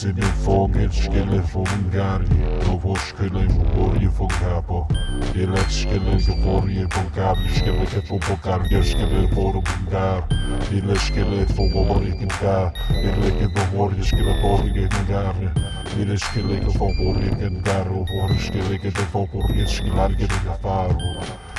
Σε μια και με φόβουν γάλλοι Το φως και μου μπορεί φω κάπο Και λέξεις και λέει και φόρει από κάποιους Και λέει και φόβω καρδιές και λέει φόρω που μπά Και λες και λέει φόβω μπορεί την Και λέει και το και Και λες και το και φόβω μπορεί και λέει και το φόβω μπορεί και την καφάρου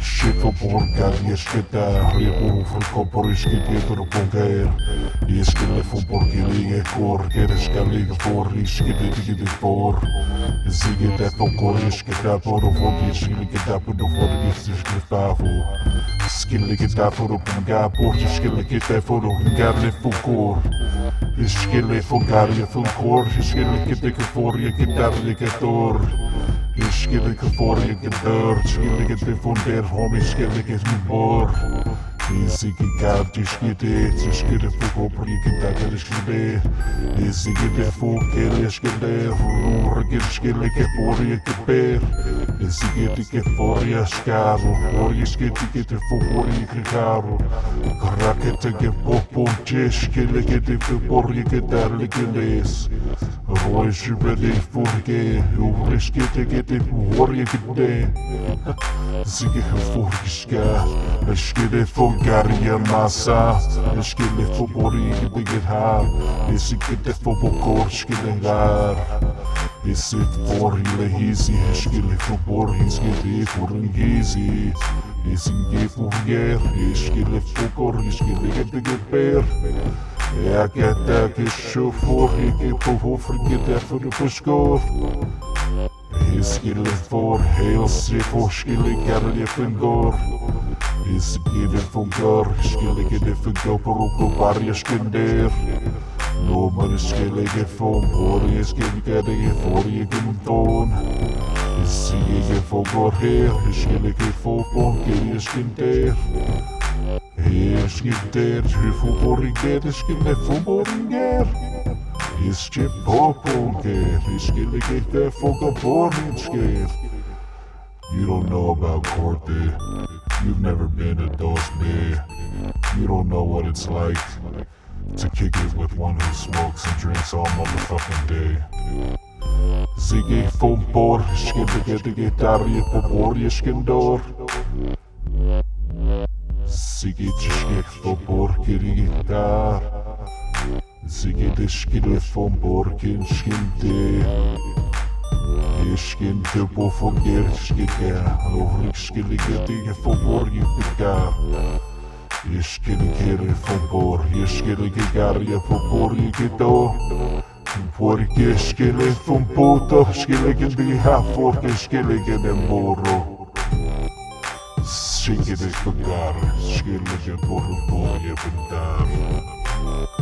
Checoporcarias que está rico un fresco por isquitietor con caer Y es que le fue porque ligue cor, que eres caliga por isquitietor por Sigue te toco isquita por o vogue, sigue que tá por o vogue, se escritavo Skille que tá por do pungá, por que tá por o pungá, le fucor Skille fogaria fulcor, skille que te que for, que tá de que tor Ich Skillegið fóringin dörr, skillegið bifundér, homi skillegið minn bor Isigi gæti ich þið skillegið fók og príkinn dækir skillegið Isigi bifúk, keli skillegið, húnum και σκύλοι και πόρια και πέρ. Εσύ και και φόρια σκάρου, και τι και τι φοβόρια κρυχάρου Κράκεται και πόπον και σκύλοι και τη και τάρλε και λες. Ρόι σου παιδί φούρκε, ουμπρισκέτε και τι φοβόρια και και εσυ και eskele fogarja massa Eskele fobori i bygget här, det και sikkert ett και där الست فور هيلهيزي اشكل في فور هيسكتي فور انجيزي اسنجي فوجير اشكل في فكر اشكل جد جبير يا كتاك الشفور يكتفو في الكتاف الفشكور Iskillet får helse for skillekarligheten går Iskillet fungerer, skillekarligheten går på rop og barrierskunder Nobody skal ikke få bror, jeg skal ikke det, jeg får det igennem dagen. Jeg siger, jeg får godt her, jeg skal ikke få bunke, jeg skal der. Jeg skal der, jeg får borringer, jeg skal ikke for borringer. Jeg skal på bunker, jeg skal ikke der, fucker borringer. You don't know about Corte. You've never been to dog bear. You don't know what it's like to kick it with one who smokes and drinks all motherfucking day. Ziggy vom Bor, skim the giddy guitarri po borje skim door. Ziggy tschik vom Bor kiri guitar. Ziggy de skille vom Bor kim skim de. de bo vom Gerskika, over ik skille giddy vom Ég skil ekki reformbor, ég skil ekki garja fórbor, ég get á Hún får ekki skilið fón bóta, skil ekki því hafór, ég skil ekki þeim móru Sikið eitthvað gar, skil ekki að boru bója bundar